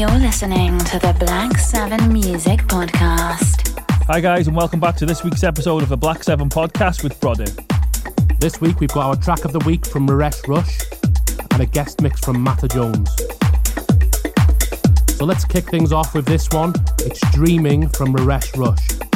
You're listening to the Black 7 Music Podcast. Hi, guys, and welcome back to this week's episode of the Black 7 Podcast with Brody. This week we've got our track of the week from Maresh Rush and a guest mix from Matta Jones. So let's kick things off with this one. It's Dreaming from Maresh Rush.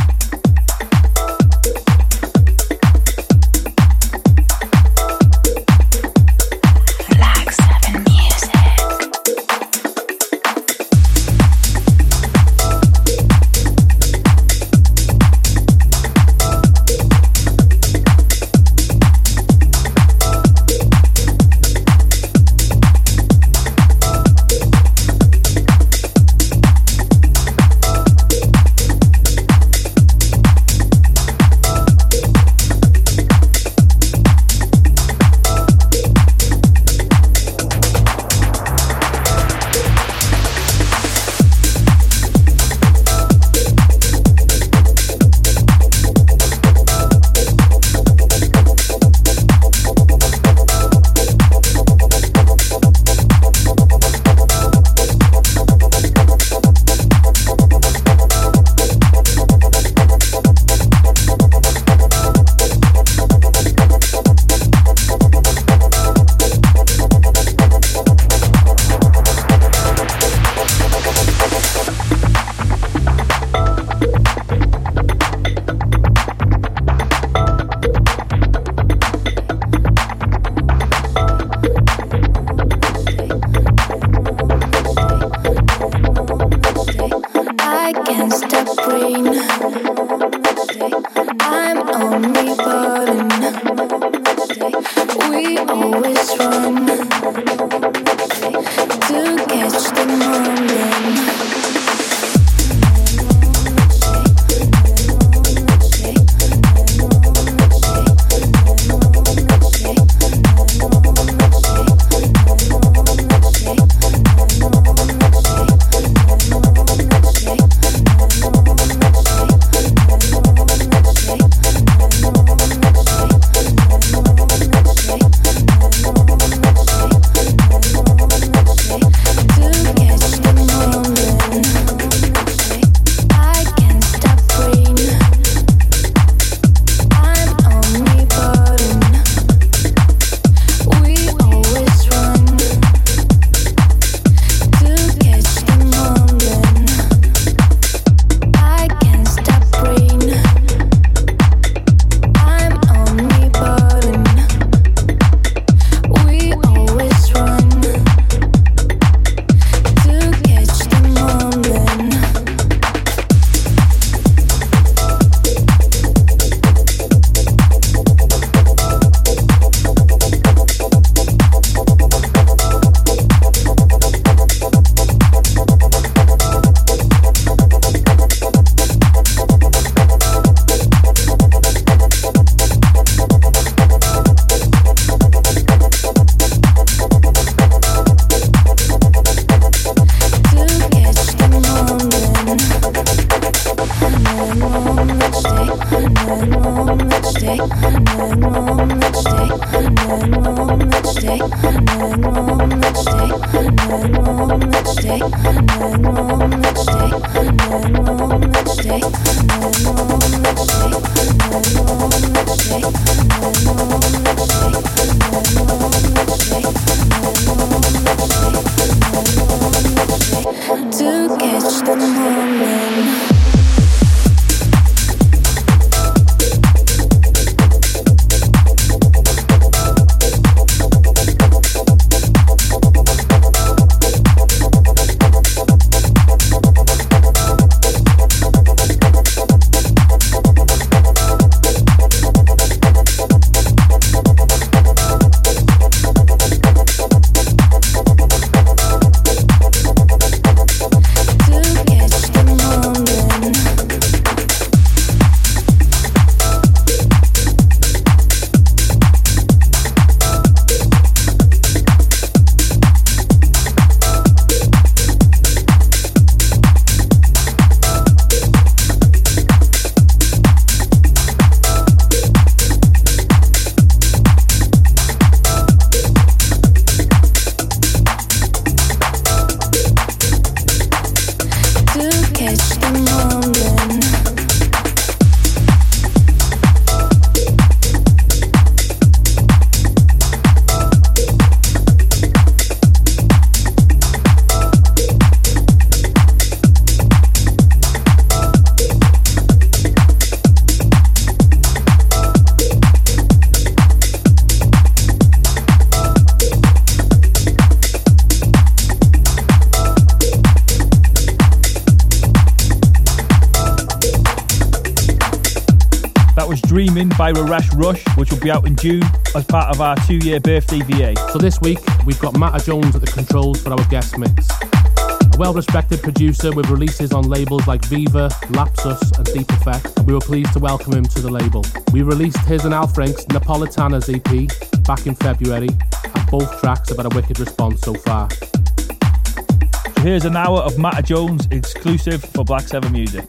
Be out in June as part of our two year birthday VA. So this week, we've got Matta Jones at the controls for our guest mix. A well respected producer with releases on labels like Viva, Lapsus, and Deep Effect, and we were pleased to welcome him to the label. We released his and Al Frank's Napolitana's EP back in February, and both tracks have had a wicked response so far. So here's an hour of Matta Jones exclusive for Black 7 Music.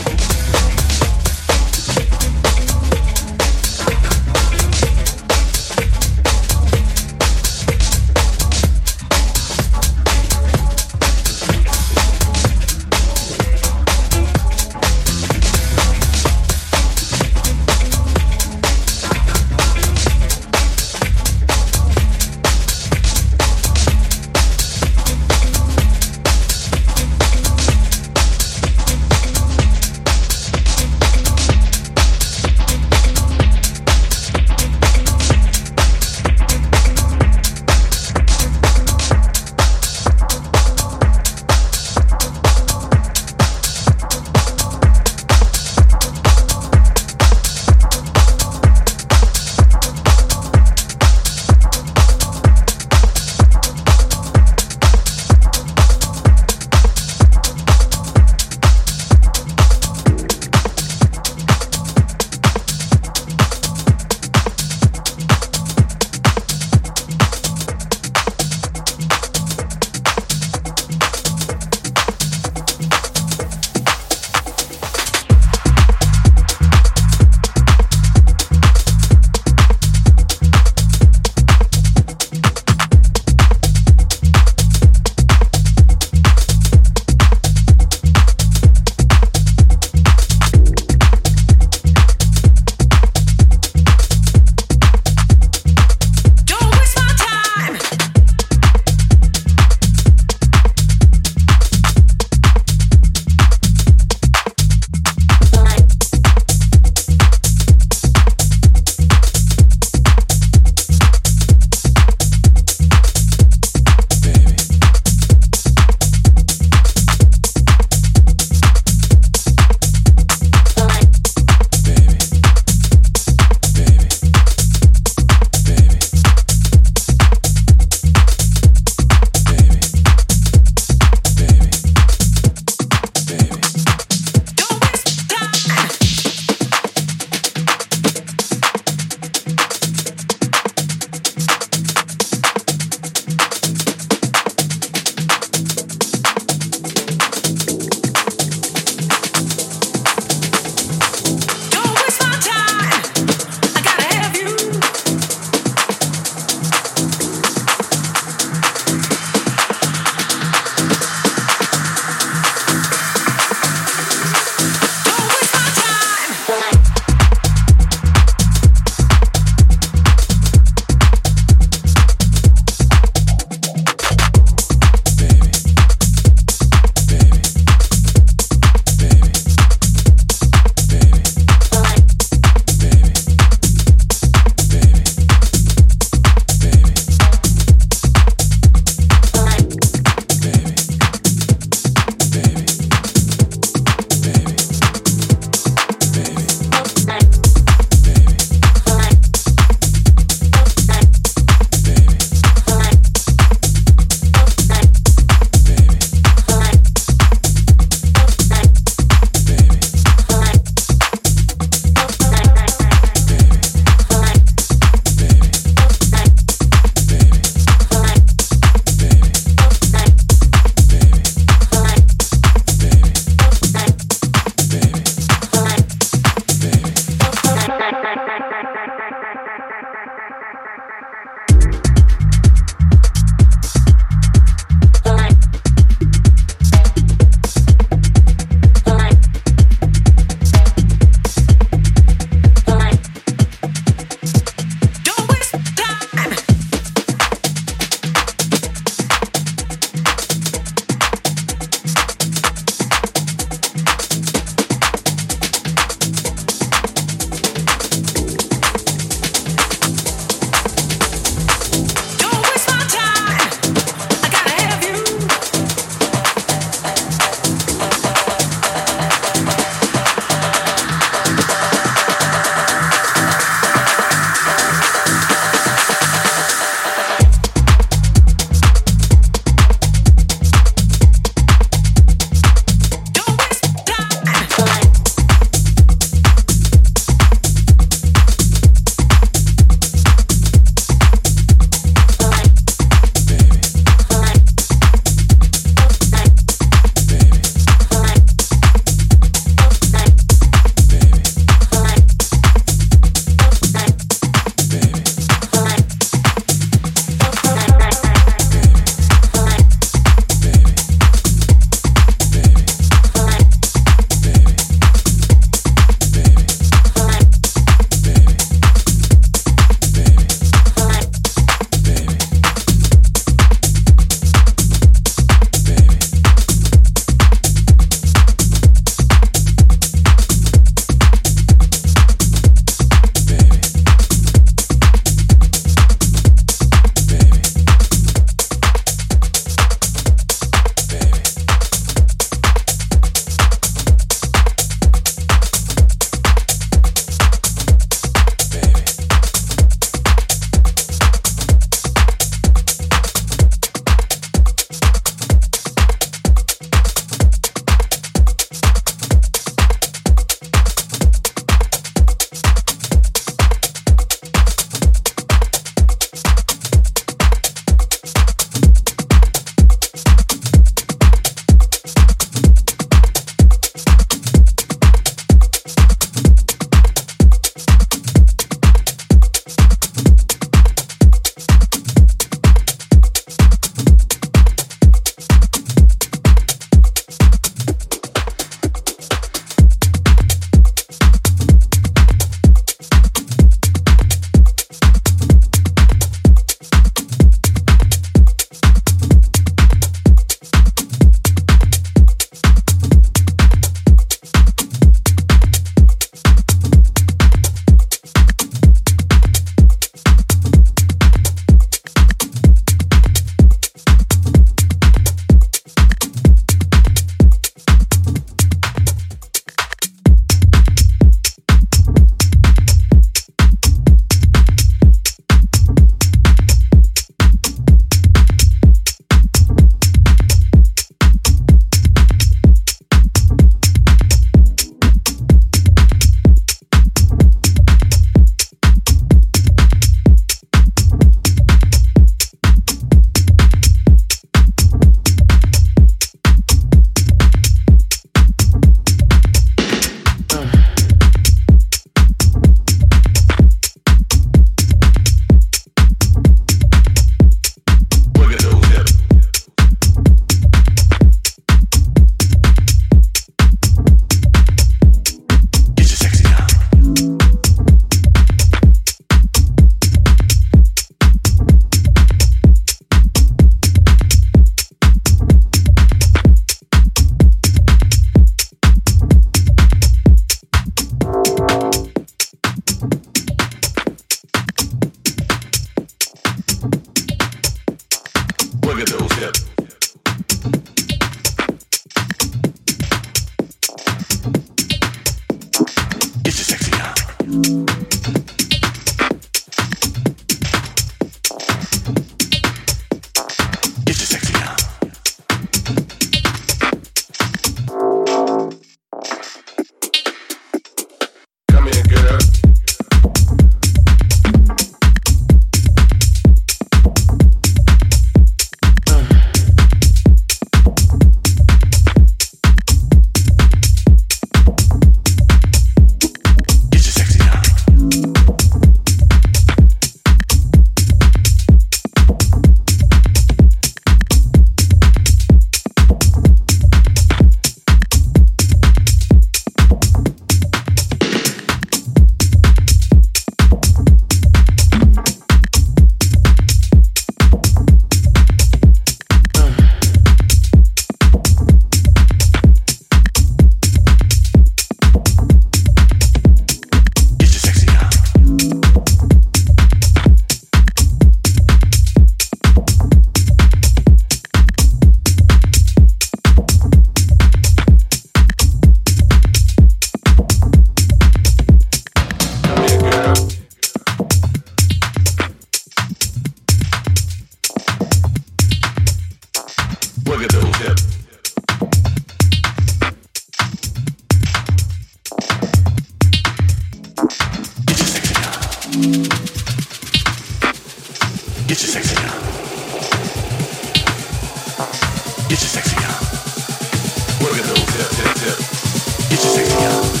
Chillin'.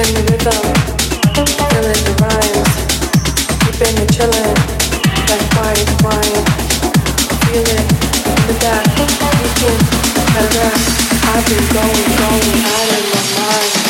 Keeping the rhythm, feeling the rhymes. Keeping chillin', like the. I've been going, going out of my mind.